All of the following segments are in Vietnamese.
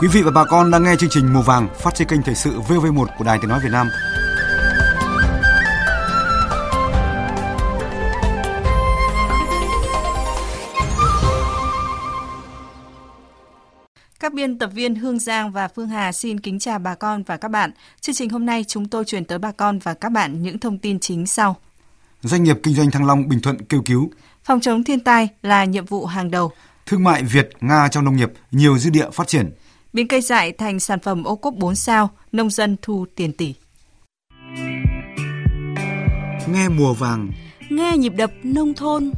Quý vị và bà con đang nghe chương trình Mùa vàng phát trên kênh thời sự VV1 của Đài Tiếng nói Việt Nam. Các biên tập viên Hương Giang và Phương Hà xin kính chào bà con và các bạn. Chương trình hôm nay chúng tôi chuyển tới bà con và các bạn những thông tin chính sau. Doanh nghiệp kinh doanh Thăng Long Bình Thuận kêu cứu. Phòng chống thiên tai là nhiệm vụ hàng đầu. Thương mại Việt Nga trong nông nghiệp nhiều dư địa phát triển. Biến cây dại thành sản phẩm ô cốp 4 sao, nông dân thu tiền tỷ. Nghe mùa vàng, Nghe nhịp đập nông thôn.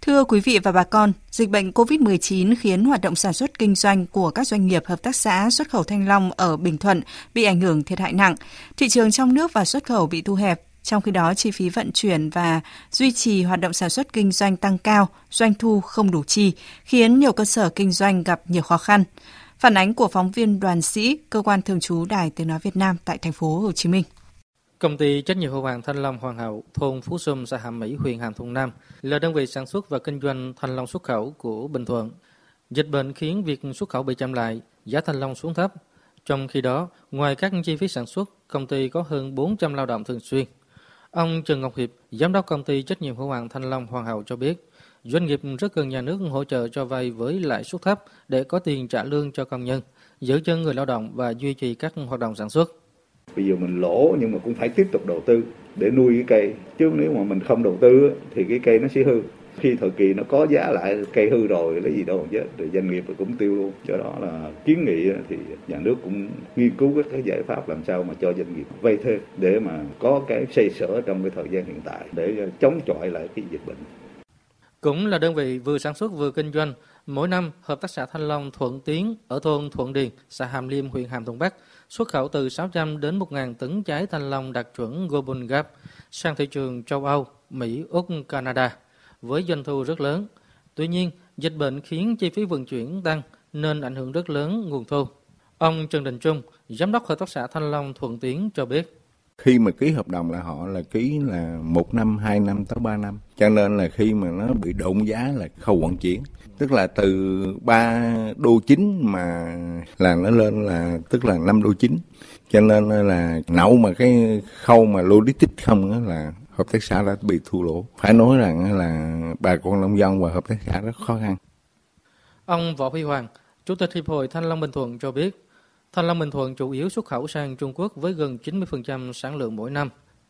Thưa quý vị và bà con, dịch bệnh COVID-19 khiến hoạt động sản xuất kinh doanh của các doanh nghiệp hợp tác xã xuất khẩu thanh long ở Bình Thuận bị ảnh hưởng thiệt hại nặng. Thị trường trong nước và xuất khẩu bị thu hẹp, trong khi đó chi phí vận chuyển và duy trì hoạt động sản xuất kinh doanh tăng cao, doanh thu không đủ chi, khiến nhiều cơ sở kinh doanh gặp nhiều khó khăn. Phản ánh của phóng viên Đoàn Sĩ, cơ quan thường trú Đài Tiếng nói Việt Nam tại thành phố Hồ Chí Minh. Công ty trách nhiệm hữu hạn Thanh Long Hoàng Hậu, thôn Phú Sum, xã Hàm Mỹ, huyện Hàm Thuận Nam là đơn vị sản xuất và kinh doanh thanh long xuất khẩu của Bình Thuận. Dịch bệnh khiến việc xuất khẩu bị chậm lại, giá thanh long xuống thấp. Trong khi đó, ngoài các chi phí sản xuất, công ty có hơn 400 lao động thường xuyên. Ông Trần Ngọc Hiệp, giám đốc công ty trách nhiệm hữu hạn Thanh Long Hoàng Hậu cho biết, doanh nghiệp rất cần nhà nước hỗ trợ cho vay với lãi suất thấp để có tiền trả lương cho công nhân, giữ chân người lao động và duy trì các hoạt động sản xuất. Bây giờ mình lỗ nhưng mà cũng phải tiếp tục đầu tư để nuôi cái cây. Chứ nếu mà mình không đầu tư thì cái cây nó sẽ hư. Khi thời kỳ nó có giá lại cây hư rồi lấy gì đâu chứ thì doanh nghiệp cũng tiêu luôn. Do đó là kiến nghị thì nhà nước cũng nghiên cứu các cái giải pháp làm sao mà cho doanh nghiệp vay thêm để mà có cái xây sở trong cái thời gian hiện tại để chống chọi lại cái dịch bệnh. Cũng là đơn vị vừa sản xuất vừa kinh doanh, mỗi năm hợp tác xã Thanh Long Thuận Tiến ở thôn Thuận Điền, xã Hàm Liêm, huyện Hàm Thuận Bắc xuất khẩu từ 600 đến 1.000 tấn trái thanh long đạt chuẩn Golden Gap sang thị trường châu Âu, Mỹ, Úc, Canada với doanh thu rất lớn. Tuy nhiên, dịch bệnh khiến chi phí vận chuyển tăng nên ảnh hưởng rất lớn nguồn thu. Ông Trần Đình Trung, giám đốc hợp tác xã Thanh Long Thuận Tiến cho biết khi mà ký hợp đồng là họ là ký là một năm, hai năm tới ba năm. Cho nên là khi mà nó bị độn giá là khâu vận chuyển. Tức là từ ba đô chính mà là nó lên là tức là năm đô chính. Cho nên là nậu mà cái khâu mà logistics không đó là hợp tác xã đã bị thua lỗ. Phải nói rằng là bà con nông dân và hợp tác xã rất khó khăn. Ông Võ Huy Hoàng, Chủ tịch Hiệp hội Thanh Long Bình Thuận cho biết, Thanh long Bình Thuận chủ yếu xuất khẩu sang Trung Quốc với gần 90% sản lượng mỗi năm.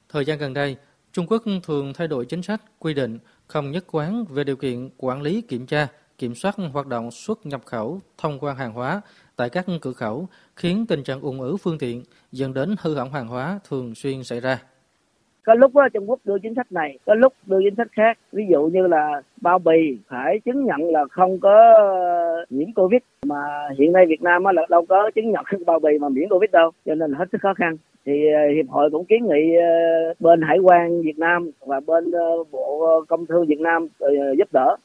Thời gian gần đây, Trung Quốc thường thay đổi chính sách, quy định không nhất quán về điều kiện quản lý kiểm tra, kiểm soát hoạt động xuất nhập khẩu, thông quan hàng hóa tại các cửa khẩu, khiến tình trạng ủng ứ phương tiện dẫn đến hư hỏng hàng hóa thường xuyên xảy ra có lúc đó, Trung Quốc đưa chính sách này có lúc đưa chính sách khác. Ví dụ như là bao bì phải chứng nhận là không có ờ, nhiễm Covid. Mà hiện nay Việt Nam là đâu có chứng nhận bao bì mà miễn Covid đâu cho nên là hết sức khó khăn. Thì ờ, hiệp hội cũng kiến nghị ờ, bên hải quan Việt Nam và bên bộ công thương Việt Nam giúp đỡ.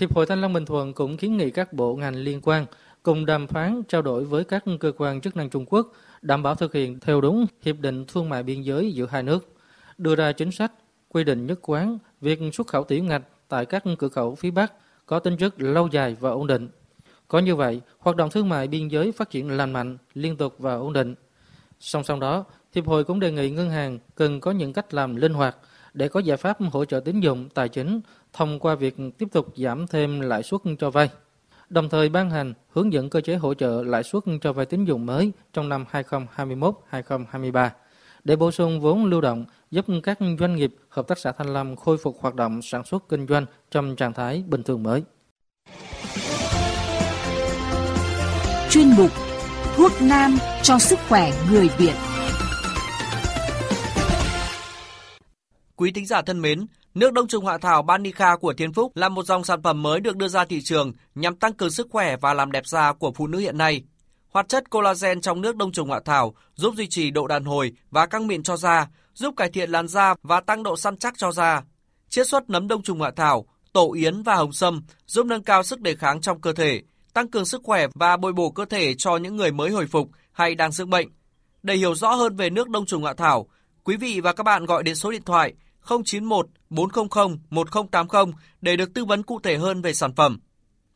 Hiệp hội Thanh Long Bình Thuận cũng kiến nghị các bộ ngành liên quan cùng đàm phán trao đổi với các cơ quan chức năng Trung Quốc đảm bảo thực hiện theo đúng hiệp định thương mại biên giới giữa hai nước, đưa ra chính sách quy định nhất quán việc xuất khẩu tiểu ngạch tại các cửa khẩu phía Bắc có tính chất lâu dài và ổn định. Có như vậy, hoạt động thương mại biên giới phát triển lành mạnh, liên tục và ổn định. Song song đó, Hiệp hội cũng đề nghị ngân hàng cần có những cách làm linh hoạt để có giải pháp hỗ trợ tín dụng tài chính thông qua việc tiếp tục giảm thêm lãi suất cho vay. Đồng thời ban hành hướng dẫn cơ chế hỗ trợ lãi suất cho vay tín dụng mới trong năm 2021-2023 để bổ sung vốn lưu động giúp các doanh nghiệp hợp tác xã Thanh Lâm khôi phục hoạt động sản xuất kinh doanh trong trạng thái bình thường mới. chuyên mục Thuốc Nam cho sức khỏe người Việt. Quý thính giả thân mến, nước đông trùng hạ thảo Banica của Thiên Phúc là một dòng sản phẩm mới được đưa ra thị trường nhằm tăng cường sức khỏe và làm đẹp da của phụ nữ hiện nay. Hoạt chất collagen trong nước đông trùng hạ thảo giúp duy trì độ đàn hồi và căng mịn cho da, giúp cải thiện làn da và tăng độ săn chắc cho da. Chiết xuất nấm đông trùng hạ thảo, tổ yến và hồng sâm giúp nâng cao sức đề kháng trong cơ thể, tăng cường sức khỏe và bồi bổ cơ thể cho những người mới hồi phục hay đang dưỡng bệnh. Để hiểu rõ hơn về nước đông trùng hạ thảo, quý vị và các bạn gọi đến số điện thoại 091 400 1080 để được tư vấn cụ thể hơn về sản phẩm.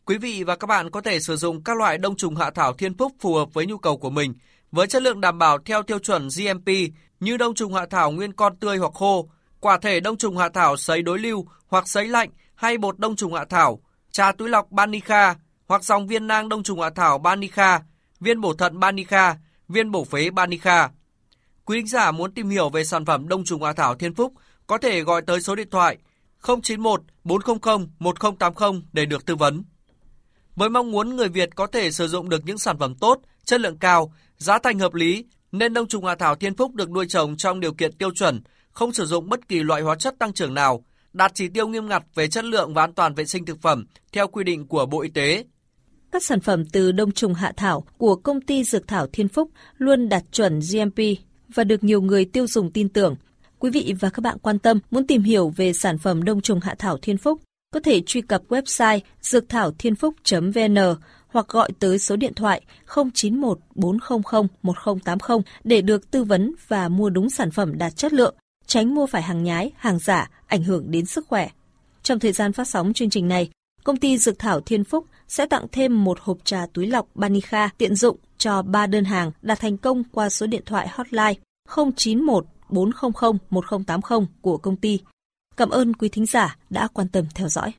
Quý vị và các bạn có thể sử dụng các loại đông trùng hạ thảo Thiên Phúc phù hợp với nhu cầu của mình, với chất lượng đảm bảo theo tiêu chuẩn GMP như đông trùng hạ thảo nguyên con tươi hoặc khô, quả thể đông trùng hạ thảo sấy đối lưu hoặc sấy lạnh hay bột đông trùng hạ thảo, trà túi lọc Banica hoặc dòng viên nang đông trùng hạ thảo Banica, viên bổ thận Banica, viên bổ phế Banica. Quý khán giả muốn tìm hiểu về sản phẩm đông trùng hạ thảo Thiên Phúc có thể gọi tới số điện thoại 091 400 1080 để được tư vấn. Với mong muốn người Việt có thể sử dụng được những sản phẩm tốt, chất lượng cao, giá thành hợp lý, nên đông trùng hạ thảo Thiên Phúc được nuôi trồng trong điều kiện tiêu chuẩn, không sử dụng bất kỳ loại hóa chất tăng trưởng nào, đạt chỉ tiêu nghiêm ngặt về chất lượng và an toàn vệ sinh thực phẩm theo quy định của Bộ Y tế. Các sản phẩm từ đông trùng hạ thảo của công ty Dược thảo Thiên Phúc luôn đạt chuẩn GMP và được nhiều người tiêu dùng tin tưởng. Quý vị và các bạn quan tâm muốn tìm hiểu về sản phẩm đông trùng hạ thảo Thiên Phúc, có thể truy cập website dược thảo thiên phúc.vn hoặc gọi tới số điện thoại 091 400 1080 để được tư vấn và mua đúng sản phẩm đạt chất lượng, tránh mua phải hàng nhái, hàng giả, ảnh hưởng đến sức khỏe. Trong thời gian phát sóng chương trình này, công ty Dược thảo Thiên Phúc sẽ tặng thêm một hộp trà túi lọc Banica tiện dụng cho 3 đơn hàng đạt thành công qua số điện thoại hotline 091 400 1080 của công ty. Cảm ơn quý thính giả đã quan tâm theo dõi.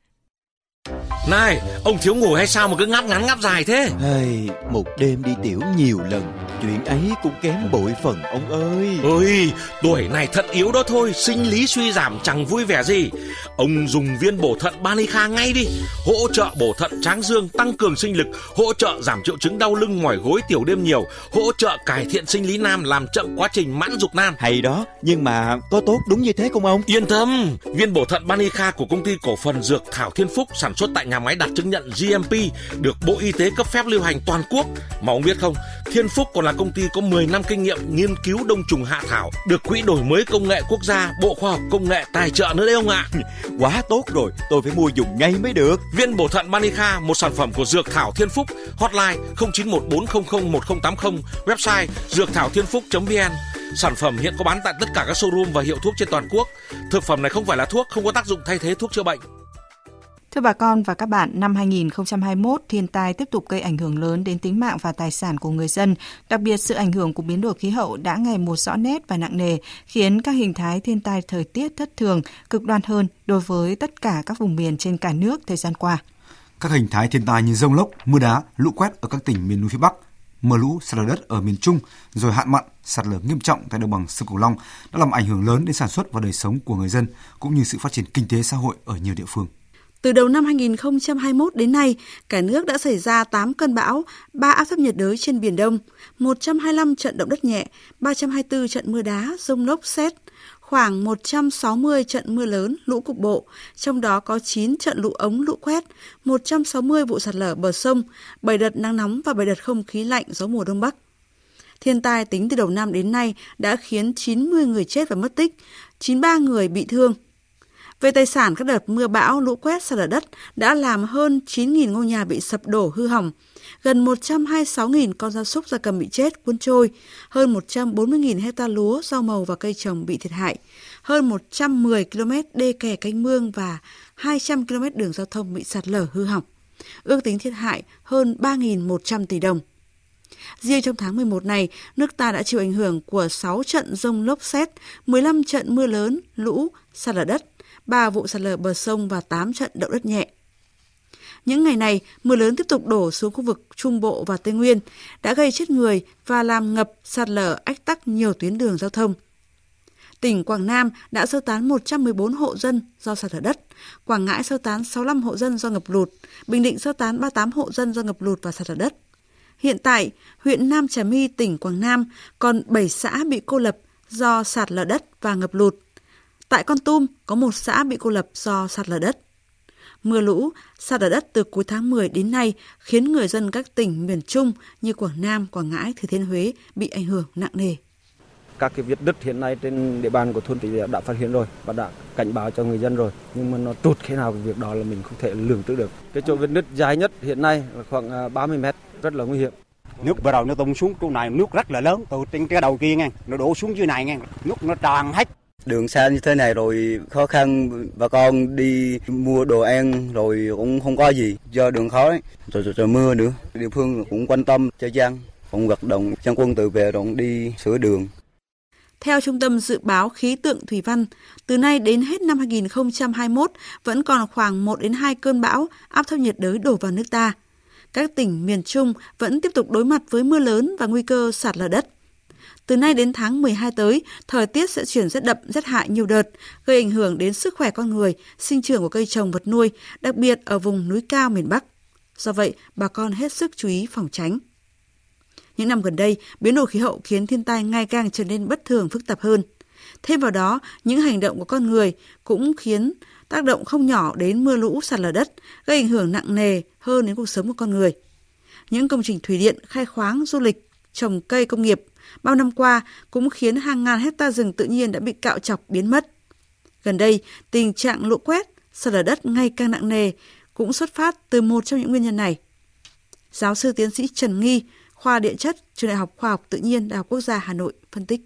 Này, ông thiếu ngủ hay sao mà cứ ngáp ngắn ngáp dài thế? Hey, một đêm đi tiểu nhiều lần, chuyện ấy cũng kém bội phần ông ơi. Ôi, tuổi này thận yếu đó thôi, sinh lý suy giảm chẳng vui vẻ gì. Ông dùng viên bổ thận Banica ngay đi, hỗ trợ bổ thận tráng dương, tăng cường sinh lực, hỗ trợ giảm triệu chứng đau lưng mỏi gối tiểu đêm nhiều, hỗ trợ cải thiện sinh lý nam, làm chậm quá trình mãn dục nam. Hay đó, nhưng mà có tốt đúng như thế không ông? Yên tâm, viên bổ thận Banica của công ty cổ phần Dược Thảo Thiên Phúc sản xuất tại nhà máy đạt chứng nhận GMP được Bộ Y tế cấp phép lưu hành toàn quốc. Mà ông biết không, Thiên Phúc còn là công ty có 10 năm kinh nghiệm nghiên cứu đông trùng hạ thảo, được Quỹ đổi mới công nghệ quốc gia, Bộ Khoa học Công nghệ tài trợ nữa đấy ông ạ. Quá tốt rồi, tôi phải mua dùng ngay mới được. Viên bổ thận Manica, một sản phẩm của Dược Thảo Thiên Phúc, hotline 0914001080, website dược thảo thiên phúc.vn. Sản phẩm hiện có bán tại tất cả các showroom và hiệu thuốc trên toàn quốc. Thực phẩm này không phải là thuốc, không có tác dụng thay thế thuốc chữa bệnh. Thưa bà con và các bạn, năm 2021, thiên tai tiếp tục gây ảnh hưởng lớn đến tính mạng và tài sản của người dân. Đặc biệt, sự ảnh hưởng của biến đổi khí hậu đã ngày một rõ nét và nặng nề, khiến các hình thái thiên tai thời tiết thất thường, cực đoan hơn đối với tất cả các vùng miền trên cả nước thời gian qua. Các hình thái thiên tai như rông lốc, mưa đá, lũ quét ở các tỉnh miền núi phía Bắc, mưa lũ, sạt lở đất ở miền Trung, rồi hạn mặn, sạt lở nghiêm trọng tại đồng bằng sông Cửu Long đã làm ảnh hưởng lớn đến sản xuất và đời sống của người dân cũng như sự phát triển kinh tế xã hội ở nhiều địa phương. Từ đầu năm 2021 đến nay, cả nước đã xảy ra 8 cơn bão, 3 áp thấp nhiệt đới trên Biển Đông, 125 trận động đất nhẹ, 324 trận mưa đá, rông lốc xét, khoảng 160 trận mưa lớn, lũ cục bộ, trong đó có 9 trận lũ ống lũ quét, 160 vụ sạt lở bờ sông, 7 đợt nắng nóng và 7 đợt không khí lạnh gió mùa đông bắc. Thiên tai tính từ đầu năm đến nay đã khiến 90 người chết và mất tích, 93 người bị thương. Về tài sản, các đợt mưa bão, lũ quét, sạt lở đất đã làm hơn 9.000 ngôi nhà bị sập đổ hư hỏng, gần 126.000 con gia súc gia cầm bị chết, cuốn trôi, hơn 140.000 hecta lúa, rau màu và cây trồng bị thiệt hại, hơn 110 km đê kè canh mương và 200 km đường giao thông bị sạt lở hư hỏng. Ước tính thiệt hại hơn 3.100 tỷ đồng. Riêng trong tháng 11 này, nước ta đã chịu ảnh hưởng của 6 trận rông lốc xét, 15 trận mưa lớn, lũ, sạt lở đất, 3 vụ sạt lở bờ sông và 8 trận động đất nhẹ. Những ngày này, mưa lớn tiếp tục đổ xuống khu vực Trung Bộ và Tây Nguyên, đã gây chết người và làm ngập, sạt lở, ách tắc nhiều tuyến đường giao thông. Tỉnh Quảng Nam đã sơ tán 114 hộ dân do sạt lở đất, Quảng Ngãi sơ tán 65 hộ dân do ngập lụt, Bình Định sơ tán 38 hộ dân do ngập lụt và sạt lở đất. Hiện tại, huyện Nam Trà My, tỉnh Quảng Nam còn 7 xã bị cô lập do sạt lở đất và ngập lụt. Tại Con Tum có một xã bị cô lập do sạt lở đất. Mưa lũ, sạt lở đất từ cuối tháng 10 đến nay khiến người dân các tỉnh miền Trung như Quảng Nam, Quảng Ngãi, Thừa Thiên Huế bị ảnh hưởng nặng nề. Các cái vết đứt hiện nay trên địa bàn của thôn Tỷ đã phát hiện rồi và đã cảnh báo cho người dân rồi. Nhưng mà nó trụt khi nào cái việc đó là mình không thể lường trước được. Cái chỗ vết nứt dài nhất hiện nay là khoảng 30 à, mét, rất là nguy hiểm. Nước bắt đầu nó tung xuống chỗ này, nước rất là lớn, từ trên cái đầu kia nghe, nó đổ xuống dưới này nghe, nước nó tràn hết Đường xa như thế này rồi khó khăn bà con đi mua đồ ăn rồi cũng không có gì do đường khó ấy. Rồi, rồi, rồi mưa nữa. Địa phương cũng quan tâm cho dân, cũng vận động dân quân tự vệ rồi đi sửa đường. Theo Trung tâm Dự báo Khí tượng Thủy văn, từ nay đến hết năm 2021 vẫn còn khoảng 1 đến 2 cơn bão áp thấp nhiệt đới đổ vào nước ta. Các tỉnh miền Trung vẫn tiếp tục đối mặt với mưa lớn và nguy cơ sạt lở đất. Từ nay đến tháng 12 tới, thời tiết sẽ chuyển rét đậm, rét hại nhiều đợt, gây ảnh hưởng đến sức khỏe con người, sinh trưởng của cây trồng vật nuôi, đặc biệt ở vùng núi cao miền Bắc. Do vậy, bà con hết sức chú ý phòng tránh. Những năm gần đây, biến đổi khí hậu khiến thiên tai ngày càng trở nên bất thường phức tạp hơn. Thêm vào đó, những hành động của con người cũng khiến tác động không nhỏ đến mưa lũ sạt lở đất, gây ảnh hưởng nặng nề hơn đến cuộc sống của con người. Những công trình thủy điện, khai khoáng, du lịch, trồng cây công nghiệp bao năm qua cũng khiến hàng ngàn hecta rừng tự nhiên đã bị cạo chọc biến mất. Gần đây, tình trạng lũ quét, sạt lở đất ngày càng nặng nề cũng xuất phát từ một trong những nguyên nhân này. Giáo sư tiến sĩ Trần Nghi, khoa địa chất, trường Đại học Khoa học Tự nhiên Đại học Quốc gia Hà Nội phân tích.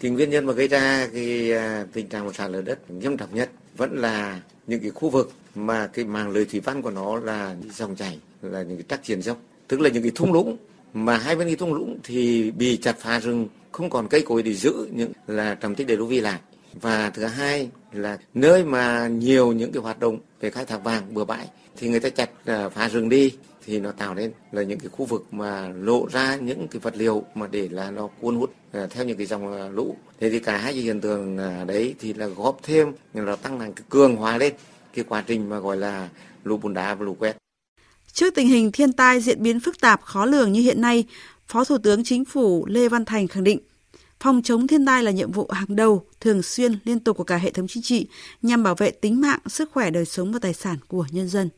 Thì nguyên nhân mà gây ra cái à, tình trạng sạt lở đất nghiêm trọng nhất vẫn là những cái khu vực mà cái màng lưới thủy văn của nó là dòng chảy là những cái trắc triển dốc tức là những cái thung lũng mà hai bên cái thung lũng thì bị chặt phá rừng, không còn cây cối để giữ những là trầm tích để đô vi lại. Và thứ hai là nơi mà nhiều những cái hoạt động về khai thác vàng bừa bãi, thì người ta chặt à, phá rừng đi, thì nó tạo nên là những cái khu vực mà lộ ra những cái vật liệu mà để là nó cuốn hút à, theo những cái dòng à, lũ. Thế thì cả hai cái hiện tượng đấy thì là góp thêm, là tăng năng cái cường hóa lên cái quá trình mà gọi là lũ bùn đá và lũ quét. Trước tình hình thiên tai diễn biến phức tạp khó lường như hiện nay, Phó Thủ tướng Chính phủ Lê Văn Thành khẳng định, phòng chống thiên tai là nhiệm vụ hàng đầu, thường xuyên, liên tục của cả hệ thống chính trị nhằm bảo vệ tính mạng, sức khỏe, đời sống và tài sản của nhân dân.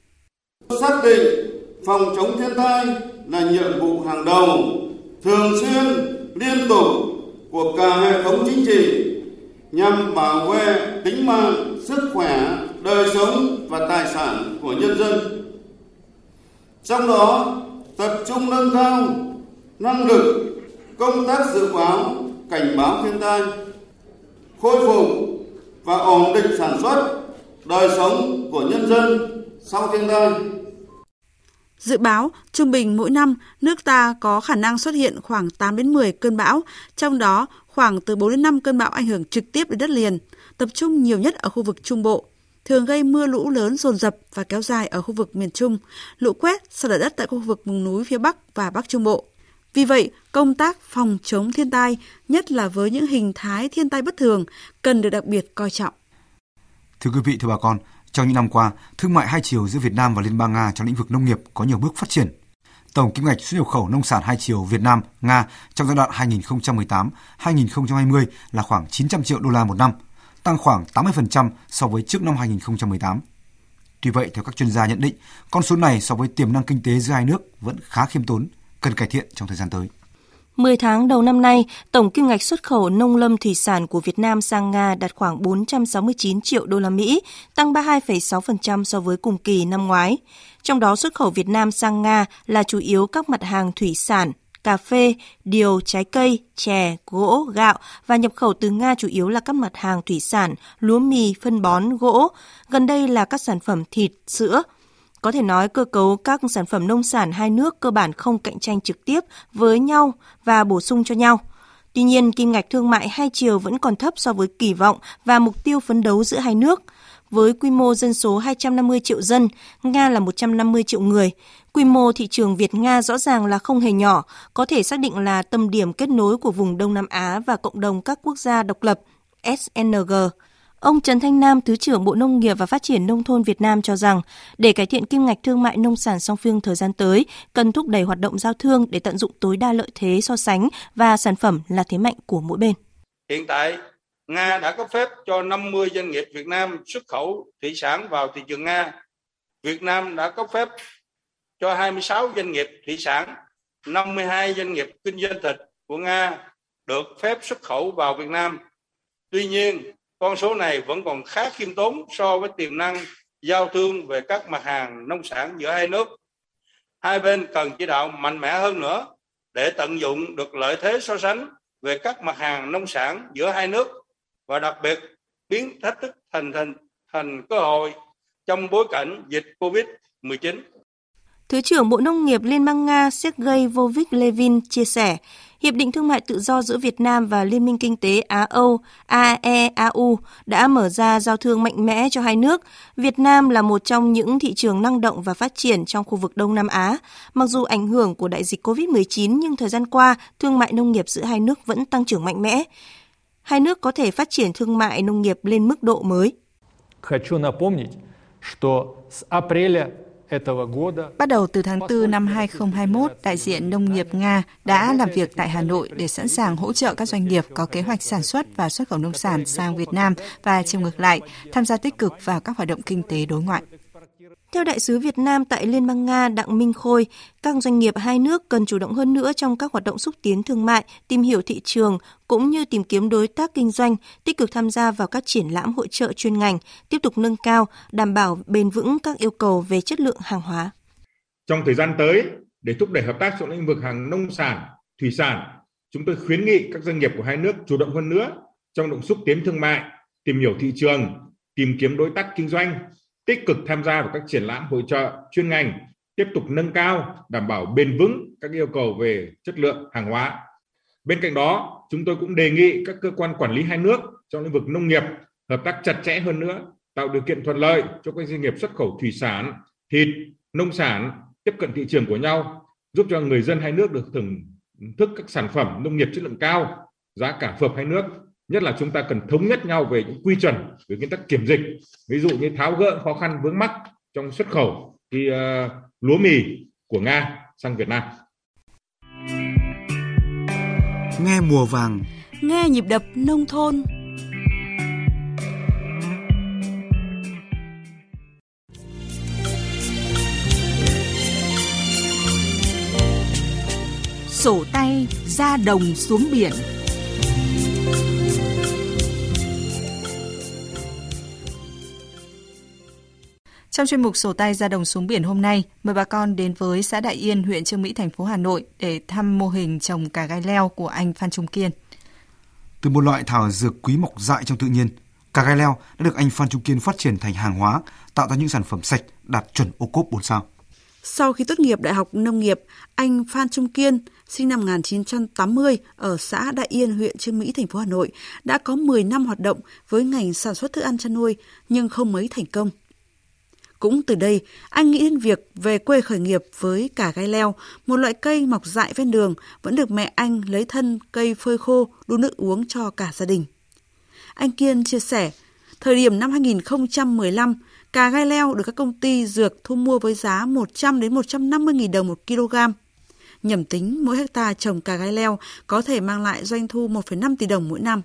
Xác định phòng chống thiên tai là nhiệm vụ hàng đầu, thường xuyên, liên tục của cả hệ thống chính trị nhằm bảo vệ tính mạng, sức khỏe, đời sống và tài sản của nhân dân trong đó tập trung nâng cao năng lực công tác dự báo cảnh báo thiên tai khôi phục và ổn định sản xuất đời sống của nhân dân sau thiên tai. Dự báo trung bình mỗi năm nước ta có khả năng xuất hiện khoảng 8 đến 10 cơn bão, trong đó khoảng từ 4 đến 5 cơn bão ảnh hưởng trực tiếp đến đất liền, tập trung nhiều nhất ở khu vực Trung Bộ thường gây mưa lũ lớn dồn dập và kéo dài ở khu vực miền Trung, lũ quét, sạt lở đất tại khu vực vùng núi phía Bắc và Bắc Trung Bộ. Vì vậy, công tác phòng chống thiên tai, nhất là với những hình thái thiên tai bất thường, cần được đặc biệt coi trọng. Thưa quý vị, thưa bà con, trong những năm qua, thương mại hai chiều giữa Việt Nam và Liên bang Nga trong lĩnh vực nông nghiệp có nhiều bước phát triển. Tổng kim ngạch xuất nhập khẩu nông sản hai chiều Việt Nam Nga trong giai đoạn 2018-2020 là khoảng 900 triệu đô la một năm, tăng khoảng 80% so với trước năm 2018. Tuy vậy, theo các chuyên gia nhận định, con số này so với tiềm năng kinh tế giữa hai nước vẫn khá khiêm tốn, cần cải thiện trong thời gian tới. 10 tháng đầu năm nay, tổng kim ngạch xuất khẩu nông lâm thủy sản của Việt Nam sang Nga đạt khoảng 469 triệu đô la Mỹ, tăng 32,6% so với cùng kỳ năm ngoái. Trong đó xuất khẩu Việt Nam sang Nga là chủ yếu các mặt hàng thủy sản, cà phê, điều, trái cây, chè, gỗ, gạo và nhập khẩu từ Nga chủ yếu là các mặt hàng thủy sản, lúa mì, phân bón, gỗ. Gần đây là các sản phẩm thịt, sữa. Có thể nói cơ cấu các sản phẩm nông sản hai nước cơ bản không cạnh tranh trực tiếp với nhau và bổ sung cho nhau. Tuy nhiên, kim ngạch thương mại hai chiều vẫn còn thấp so với kỳ vọng và mục tiêu phấn đấu giữa hai nước – với quy mô dân số 250 triệu dân, Nga là 150 triệu người. Quy mô thị trường Việt-Nga rõ ràng là không hề nhỏ, có thể xác định là tâm điểm kết nối của vùng Đông Nam Á và cộng đồng các quốc gia độc lập SNG. Ông Trần Thanh Nam, Thứ trưởng Bộ Nông nghiệp và Phát triển Nông thôn Việt Nam cho rằng, để cải thiện kim ngạch thương mại nông sản song phương thời gian tới, cần thúc đẩy hoạt động giao thương để tận dụng tối đa lợi thế so sánh và sản phẩm là thế mạnh của mỗi bên. Hiện tại, Nga đã cấp phép cho 50 doanh nghiệp Việt Nam xuất khẩu thủy sản vào thị trường Nga. Việt Nam đã cấp phép cho 26 doanh nghiệp thủy sản, 52 doanh nghiệp kinh doanh thịt của Nga được phép xuất khẩu vào Việt Nam. Tuy nhiên, con số này vẫn còn khá khiêm tốn so với tiềm năng giao thương về các mặt hàng nông sản giữa hai nước. Hai bên cần chỉ đạo mạnh mẽ hơn nữa để tận dụng được lợi thế so sánh về các mặt hàng nông sản giữa hai nước và đặc biệt biến thách thức thành thành thành cơ hội trong bối cảnh dịch Covid-19. Thứ trưởng Bộ Nông nghiệp Liên bang Nga Sergei Vovich Levin chia sẻ, Hiệp định Thương mại Tự do giữa Việt Nam và Liên minh Kinh tế Á-Âu AEAU đã mở ra giao thương mạnh mẽ cho hai nước. Việt Nam là một trong những thị trường năng động và phát triển trong khu vực Đông Nam Á. Mặc dù ảnh hưởng của đại dịch COVID-19 nhưng thời gian qua, thương mại nông nghiệp giữa hai nước vẫn tăng trưởng mạnh mẽ hai nước có thể phát triển thương mại nông nghiệp lên mức độ mới. Bắt đầu từ tháng 4 năm 2021, đại diện nông nghiệp Nga đã làm việc tại Hà Nội để sẵn sàng hỗ trợ các doanh nghiệp có kế hoạch sản xuất và xuất khẩu nông sản sang Việt Nam và chiều ngược lại, tham gia tích cực vào các hoạt động kinh tế đối ngoại. Theo đại sứ Việt Nam tại Liên bang Nga Đặng Minh Khôi, các doanh nghiệp hai nước cần chủ động hơn nữa trong các hoạt động xúc tiến thương mại, tìm hiểu thị trường cũng như tìm kiếm đối tác kinh doanh, tích cực tham gia vào các triển lãm hội trợ chuyên ngành, tiếp tục nâng cao, đảm bảo bền vững các yêu cầu về chất lượng hàng hóa. Trong thời gian tới, để thúc đẩy hợp tác trong lĩnh vực hàng nông sản, thủy sản, chúng tôi khuyến nghị các doanh nghiệp của hai nước chủ động hơn nữa trong động xúc tiến thương mại, tìm hiểu thị trường, tìm kiếm đối tác kinh doanh, tích cực tham gia vào các triển lãm hội trợ chuyên ngành, tiếp tục nâng cao, đảm bảo bền vững các yêu cầu về chất lượng hàng hóa. Bên cạnh đó, chúng tôi cũng đề nghị các cơ quan quản lý hai nước trong lĩnh vực nông nghiệp hợp tác chặt chẽ hơn nữa, tạo điều kiện thuận lợi cho các doanh nghiệp xuất khẩu thủy sản, thịt, nông sản tiếp cận thị trường của nhau, giúp cho người dân hai nước được thưởng thức các sản phẩm nông nghiệp chất lượng cao, giá cả phù hợp hai nước nhất là chúng ta cần thống nhất nhau về những quy chuẩn về nguyên tắc kiểm dịch. Ví dụ như tháo gỡ khó khăn vướng mắc trong xuất khẩu khi uh, lúa mì của nga sang việt nam. Nghe mùa vàng. Nghe nhịp đập nông thôn. Sổ tay ra đồng xuống biển Trong chuyên mục sổ tay ra đồng xuống biển hôm nay, mời bà con đến với xã Đại Yên, huyện Trương Mỹ, thành phố Hà Nội để thăm mô hình trồng cà gai leo của anh Phan Trung Kiên. Từ một loại thảo dược quý mọc dại trong tự nhiên, cà gai leo đã được anh Phan Trung Kiên phát triển thành hàng hóa, tạo ra những sản phẩm sạch đạt chuẩn ô cốp 4 sao. Sau khi tốt nghiệp Đại học Nông nghiệp, anh Phan Trung Kiên, sinh năm 1980 ở xã Đại Yên, huyện Trương Mỹ, thành phố Hà Nội, đã có 10 năm hoạt động với ngành sản xuất thức ăn chăn nuôi nhưng không mấy thành công. Cũng từ đây, anh nghĩ đến việc về quê khởi nghiệp với cả gai leo, một loại cây mọc dại ven đường vẫn được mẹ anh lấy thân cây phơi khô đun nước uống cho cả gia đình. Anh Kiên chia sẻ, thời điểm năm 2015, cà gai leo được các công ty dược thu mua với giá 100 đến 150 000 đồng một kg. Nhầm tính mỗi hecta trồng cà gai leo có thể mang lại doanh thu 1,5 tỷ đồng mỗi năm.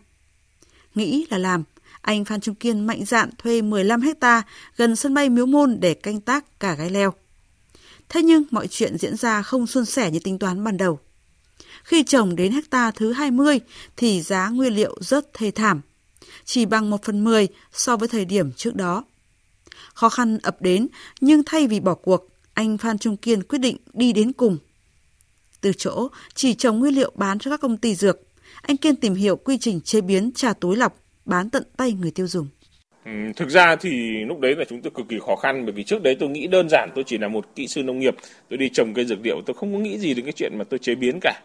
Nghĩ là làm, anh Phan Trung Kiên mạnh dạn thuê 15 hecta gần sân bay Miếu Môn để canh tác cả gai leo. Thế nhưng mọi chuyện diễn ra không suôn sẻ như tính toán ban đầu. Khi trồng đến hecta thứ 20 thì giá nguyên liệu rất thê thảm, chỉ bằng 1 phần 10 so với thời điểm trước đó. Khó khăn ập đến nhưng thay vì bỏ cuộc, anh Phan Trung Kiên quyết định đi đến cùng. Từ chỗ chỉ trồng nguyên liệu bán cho các công ty dược, anh Kiên tìm hiểu quy trình chế biến trà túi lọc bán tận tay người tiêu dùng. Ừ, thực ra thì lúc đấy là chúng tôi cực kỳ khó khăn bởi vì trước đấy tôi nghĩ đơn giản tôi chỉ là một kỹ sư nông nghiệp tôi đi trồng cây dược liệu tôi không có nghĩ gì đến cái chuyện mà tôi chế biến cả.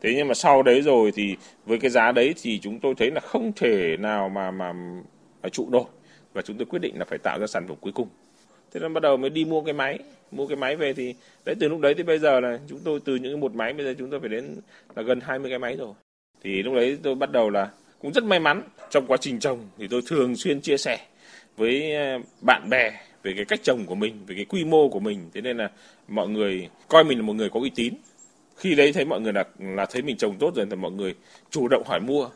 Thế nhưng mà sau đấy rồi thì với cái giá đấy thì chúng tôi thấy là không thể nào mà mà, mà trụ nổi và chúng tôi quyết định là phải tạo ra sản phẩm cuối cùng. Thế nên bắt đầu mới đi mua cái máy mua cái máy về thì đấy từ lúc đấy thì bây giờ là chúng tôi từ những một máy bây giờ chúng tôi phải đến là gần 20 cái máy rồi. Thì lúc đấy tôi bắt đầu là cũng rất may mắn. Trong quá trình trồng thì tôi thường xuyên chia sẻ với ờ, bạn bè về cái cách trồng của mình về cái quy mô của mình. Thế nên là mọi người coi mình là một người có uy tín. Khi đấy thấy mọi người là là thấy mình trồng tốt rồi thì mọi người chủ động hỏi mua.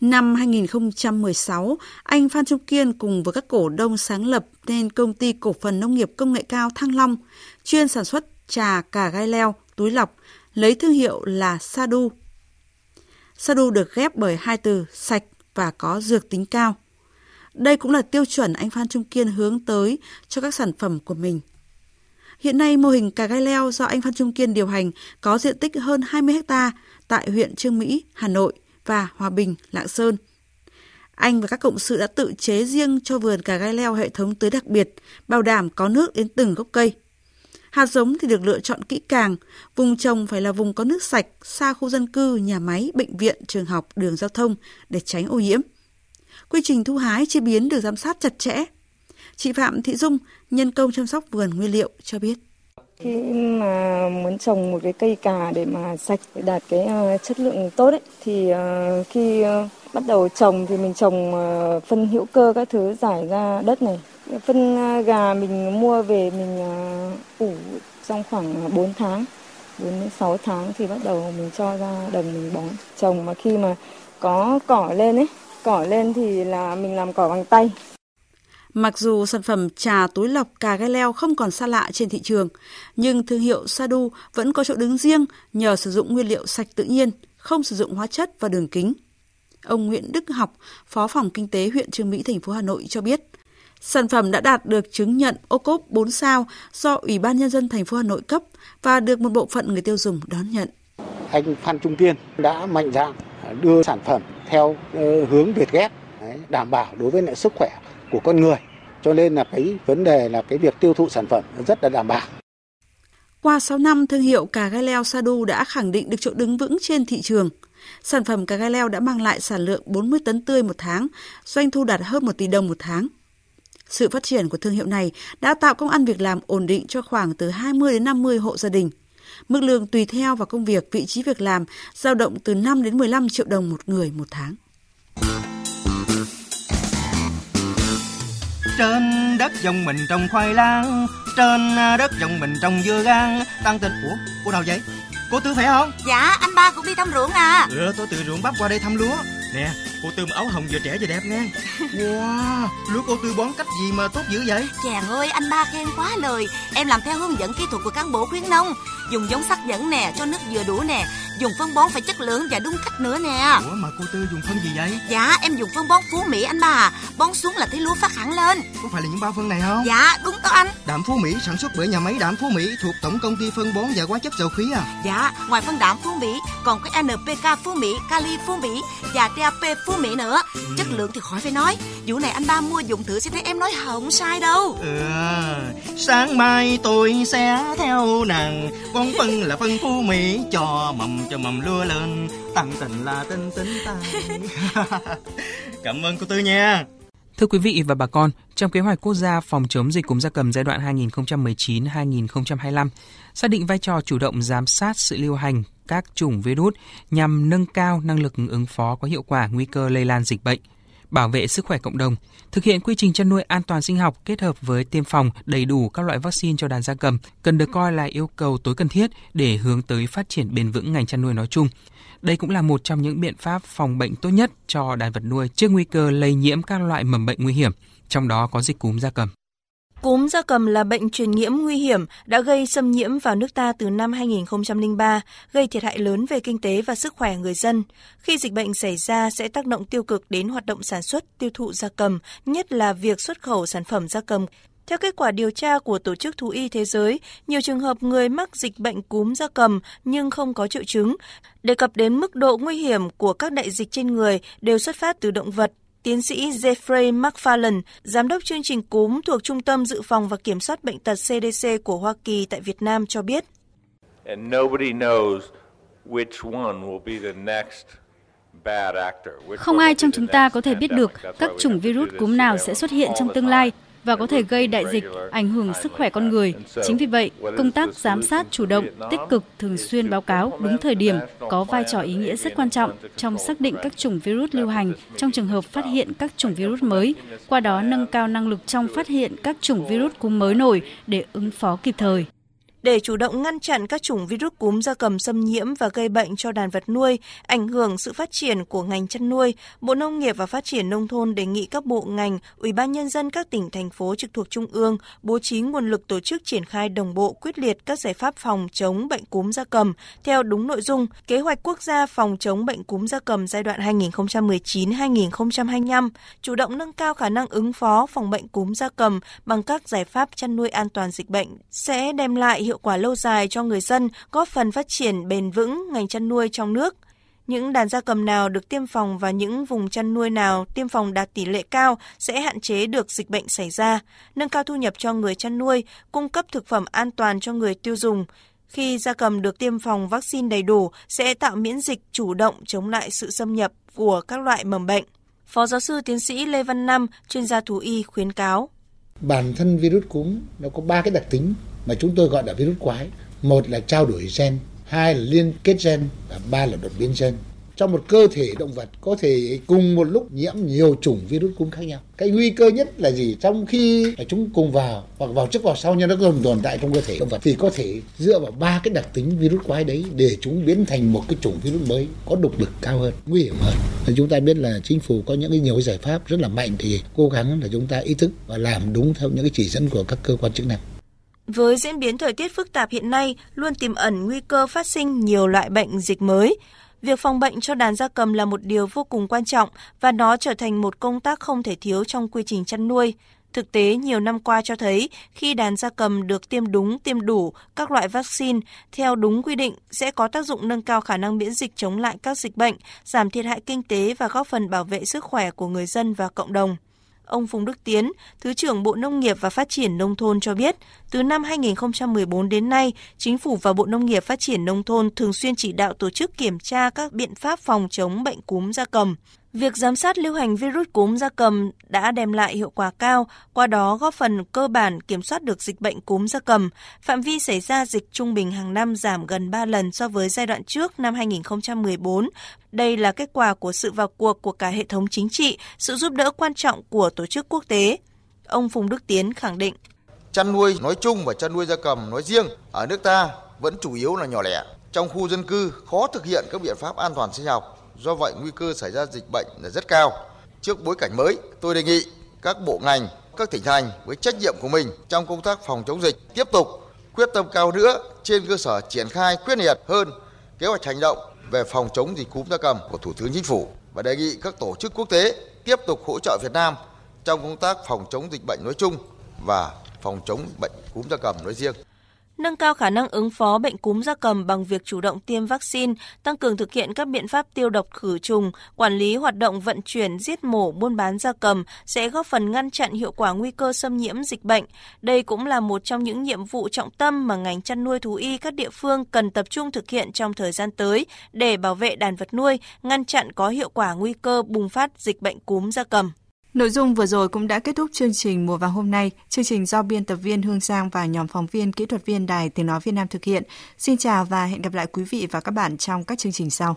Năm 2016, anh Phan Trung Kiên cùng với các cổ đông sáng lập nên công ty cổ phần nông nghiệp công nghệ cao Thăng Long, chuyên sản xuất trà cà gai leo, túi lọc, lấy thương hiệu là Sadu Sadu được ghép bởi hai từ sạch và có dược tính cao. Đây cũng là tiêu chuẩn anh Phan Trung Kiên hướng tới cho các sản phẩm của mình. Hiện nay mô hình cà gai leo do anh Phan Trung Kiên điều hành có diện tích hơn 20 ha tại huyện Trương Mỹ, Hà Nội và Hòa Bình, Lạng Sơn. Anh và các cộng sự đã tự chế riêng cho vườn cà gai leo hệ thống tưới đặc biệt, bảo đảm có nước đến từng gốc cây. Hạt giống thì được lựa chọn kỹ càng, vùng trồng phải là vùng có nước sạch, xa khu dân cư, nhà máy, bệnh viện, trường học, đường giao thông để tránh ô nhiễm. Quy trình thu hái chế biến được giám sát chặt chẽ. Chị Phạm Thị Dung, nhân công chăm sóc vườn nguyên liệu cho biết. Khi mà muốn trồng một cái cây cà để mà sạch để đạt cái ờ, chất lượng tốt ấy thì ờ, khi ờ, bắt đầu trồng thì mình trồng phân hữu cơ các thứ giải ra đất này. Phân à, gà mình mua về mình à, ủ trong khoảng à, 4 tháng. 4 đến 6 tháng thì bắt đầu mình cho ra đồng mình bón. Trồng mà khi mà có cỏ lên ấy, cỏ lên thì là mình làm cỏ bằng tay. Mặc dù sản phẩm trà túi lọc cà gai leo không còn xa lạ trên thị trường, nhưng thương hiệu Sadu vẫn có chỗ đứng riêng nhờ sử dụng nguyên liệu sạch tự nhiên, không sử dụng hóa chất và đường kính. Ông Nguyễn Đức Học, Phó phòng Kinh tế huyện Trương Mỹ, thành phố Hà Nội cho biết, sản phẩm đã đạt được chứng nhận ô cốp 4 sao do Ủy ban Nhân dân thành phố Hà Nội cấp và được một bộ phận người tiêu dùng đón nhận. Anh Phan Trung Tiên đã mạnh dạn đưa sản phẩm theo ờ, hướng Việt ghép đảm bảo đối với lại sức khỏe của con người. Cho nên là cái vấn đề là cái việc tiêu thụ sản phẩm rất là đảm bảo. Qua 6 năm, thương hiệu cà gai leo Sadu đã khẳng định được chỗ đứng vững trên thị trường. Sản phẩm cà gai leo đã mang lại sản lượng 40 tấn tươi một tháng, doanh thu đạt hơn 1 tỷ đồng một tháng. Sự phát triển của thương hiệu này đã tạo công ăn việc làm ổn định cho khoảng từ 20 đến 50 hộ gia đình. Mức lương tùy theo vào công việc, vị trí việc làm, dao động từ 5 đến 15 triệu đồng một người một tháng. trên đất dòng mình trồng khoai lang trên đất dòng mình trồng dưa gang tăng tình ủa cô nào vậy cô tư phải không dạ anh ba cũng đi thăm ruộng à ừ tôi từ ruộng bắp qua đây thăm lúa nè cô tư áo hồng vừa trẻ vừa đẹp nghe. Wow lúa cô tư bón cách gì mà tốt dữ vậy? Chàng ơi, anh ba khen quá lời. Em làm theo hướng dẫn kỹ thuật của cán bộ khuyến nông. Dùng giống sắc dẫn nè, cho nước vừa đủ nè dùng phân bón phải chất lượng và đúng cách nữa nè. Ủa mà cô tư dùng phân gì vậy? Dạ em dùng phân bón phú mỹ anh ba bón xuống là thấy lúa phát hẳn lên. Có phải là những bao phân này không? Dạ đúng đó anh. Đạm phú mỹ sản xuất bởi nhà máy đạm phú mỹ thuộc tổng công ty phân bón và hóa chất dầu khí à? Dạ ngoài phân đạm phú mỹ còn có npk phú mỹ kali phú mỹ và dap phú mỹ nữa. Ừ. chất lượng thì khỏi phải nói. Vụ này anh ba mua dùng thử sẽ thấy em nói không sai đâu. Ừ sáng mai tôi sẽ theo nàng. Bón phân là phân phú mỹ cho mầm cho mầm lúa lên. Tăng tình là tinh tính ta. Cảm ơn cô tư nha. Thưa quý vị và bà con, trong kế hoạch quốc gia phòng chống dịch cúm gia cầm giai đoạn 2019-2025, xác định vai trò chủ động giám sát sự lưu hành các chủng virus nhằm nâng cao năng lực ứng phó có hiệu quả nguy cơ lây lan dịch bệnh, bảo vệ sức khỏe cộng đồng, thực hiện quy trình chăn nuôi an toàn sinh học kết hợp với tiêm phòng đầy đủ các loại vaccine cho đàn gia cầm cần được coi là yêu cầu tối cần thiết để hướng tới phát triển bền vững ngành chăn nuôi nói chung. Đây cũng là một trong những biện pháp phòng bệnh tốt nhất cho đàn vật nuôi trước nguy cơ lây nhiễm các loại mầm bệnh nguy hiểm, trong đó có dịch cúm gia cầm. Cúm gia cầm là bệnh truyền nhiễm nguy hiểm đã gây xâm nhiễm vào nước ta từ năm 2003, gây thiệt hại lớn về kinh tế và sức khỏe người dân. Khi dịch bệnh xảy ra sẽ tác động tiêu cực đến hoạt động sản xuất, tiêu thụ gia cầm, nhất là việc xuất khẩu sản phẩm gia cầm. Theo kết quả điều tra của Tổ chức Thú y Thế giới, nhiều trường hợp người mắc dịch bệnh cúm gia cầm nhưng không có triệu chứng. Đề cập đến mức độ nguy hiểm của các đại dịch trên người đều xuất phát từ động vật, Tiến sĩ Jeffrey McFarland, giám đốc chương trình cúm thuộc Trung tâm Dự phòng và Kiểm soát Bệnh tật CDC của Hoa Kỳ tại Việt Nam cho biết. Không ai trong chúng ta có thể biết được các chủng virus cúm nào sẽ xuất hiện trong tương lai và có thể gây đại dịch, ảnh hưởng sức khỏe con người. Chính vì vậy, công tác giám sát chủ động, tích cực, thường xuyên báo cáo đúng thời điểm có vai trò ý nghĩa rất quan trọng trong xác định các chủng virus lưu hành trong trường hợp phát hiện các chủng virus mới, qua đó nâng cao năng lực trong phát hiện các chủng virus cúm mới nổi để ứng phó kịp thời. Để chủ động ngăn chặn các chủng virus cúm gia cầm xâm nhiễm và gây bệnh cho đàn vật nuôi, ảnh hưởng sự phát triển của ngành chăn nuôi, Bộ Nông nghiệp và Phát triển Nông thôn đề nghị các bộ ngành, Ủy ban Nhân dân các tỉnh, thành phố trực thuộc Trung ương bố trí nguồn lực tổ chức triển khai đồng bộ quyết liệt các giải pháp phòng chống bệnh cúm gia cầm theo đúng nội dung Kế hoạch quốc gia phòng chống bệnh cúm gia cầm giai đoạn 2019-2025, chủ động nâng cao khả năng ứng phó phòng bệnh cúm gia cầm bằng các giải pháp chăn nuôi an toàn dịch bệnh sẽ đem lại hiệu quả lâu dài cho người dân, góp phần phát triển bền vững ngành chăn nuôi trong nước. những đàn gia cầm nào được tiêm phòng và những vùng chăn nuôi nào tiêm phòng đạt tỷ lệ cao sẽ hạn chế được dịch bệnh xảy ra, nâng cao thu nhập cho người chăn nuôi, cung cấp thực phẩm an toàn cho người tiêu dùng. Khi gia cầm được tiêm phòng vaccine đầy đủ sẽ tạo miễn dịch chủ động chống lại sự xâm nhập của các loại mầm bệnh. Phó giáo sư tiến sĩ Lê Văn Năm, chuyên gia thú y khuyến cáo. Bản thân virus cúm nó có ba cái đặc tính mà chúng tôi gọi là virus quái. Một là trao đổi gen, hai là liên kết gen và ba là đột biến gen trong một cơ thể động vật có thể cùng một lúc nhiễm nhiều chủng virus cúm khác nhau. Cái nguy cơ nhất là gì? Trong khi chúng cùng vào hoặc vào trước vào sau nhưng nó còn tồn tại trong cơ thể động vật thì có thể dựa vào ba cái đặc tính virus quái đấy để chúng biến thành một cái chủng virus mới có độc lực cao hơn, nguy hiểm hơn. Thì chúng ta biết là chính phủ có những cái nhiều giải pháp rất là mạnh thì cố gắng là chúng ta ý thức và làm đúng theo những cái chỉ dẫn của các cơ quan chức năng. Với diễn biến thời tiết phức tạp hiện nay, luôn tiềm ẩn nguy cơ phát sinh nhiều loại bệnh dịch mới. Việc phòng bệnh cho đàn gia cầm là một điều vô cùng quan trọng và nó trở thành một công tác không thể thiếu trong quy trình chăn nuôi. Thực tế nhiều năm qua cho thấy khi đàn gia cầm được tiêm đúng, tiêm đủ các loại vaccine theo đúng quy định sẽ có tác dụng nâng cao khả năng miễn dịch chống lại các dịch bệnh, giảm thiệt hại kinh tế và góp phần bảo vệ sức khỏe của người dân và cộng đồng. Ông Phùng Đức Tiến, Thứ trưởng Bộ Nông nghiệp và Phát triển Nông thôn cho biết, từ năm 2014 đến nay, Chính phủ và Bộ Nông nghiệp Phát triển Nông thôn thường xuyên chỉ đạo tổ chức kiểm tra các biện pháp phòng chống bệnh cúm gia cầm. Việc giám sát lưu hành virus cúm gia cầm đã đem lại hiệu quả cao, qua đó góp phần cơ bản kiểm soát được dịch bệnh cúm gia cầm. Phạm vi xảy ra dịch trung bình hàng năm giảm gần 3 lần so với giai đoạn trước năm 2014. Đây là kết quả của sự vào cuộc của cả hệ thống chính trị, sự giúp đỡ quan trọng của tổ chức quốc tế. Ông Phùng Đức Tiến khẳng định. Chăn nuôi nói chung và chăn nuôi gia cầm nói riêng ở nước ta vẫn chủ yếu là nhỏ lẻ. Trong khu dân cư khó thực hiện các biện pháp an toàn sinh học do vậy nguy cơ xảy ra dịch bệnh là rất cao. Trước bối cảnh mới, tôi đề nghị các bộ ngành, các tỉnh thành với trách nhiệm của mình trong công tác phòng chống dịch tiếp tục quyết tâm cao nữa trên cơ sở triển khai quyết liệt hơn kế hoạch hành động về phòng chống dịch cúm gia cầm của Thủ tướng Chính phủ và đề nghị các tổ chức quốc tế tiếp tục hỗ trợ Việt Nam trong công tác phòng chống dịch bệnh nói chung và phòng chống bệnh cúm gia cầm nói riêng nâng cao khả năng ứng phó bệnh cúm gia cầm bằng việc chủ động tiêm vaccine, tăng cường thực hiện các biện pháp tiêu độc khử trùng, quản lý hoạt động vận chuyển, giết mổ, buôn bán gia cầm sẽ góp phần ngăn chặn hiệu quả nguy cơ xâm nhiễm dịch bệnh. Đây cũng là một trong những nhiệm vụ trọng tâm mà ngành chăn nuôi thú y các địa phương cần tập trung thực hiện trong thời gian tới để bảo vệ đàn vật nuôi, ngăn chặn có hiệu quả nguy cơ bùng phát dịch bệnh cúm gia cầm. Nội dung vừa rồi cũng đã kết thúc chương trình mùa vàng hôm nay. Chương trình do biên tập viên Hương Giang và nhóm phóng viên kỹ thuật viên Đài Tiếng Nói Việt Nam thực hiện. Xin chào và hẹn gặp lại quý vị và các bạn trong các chương trình sau.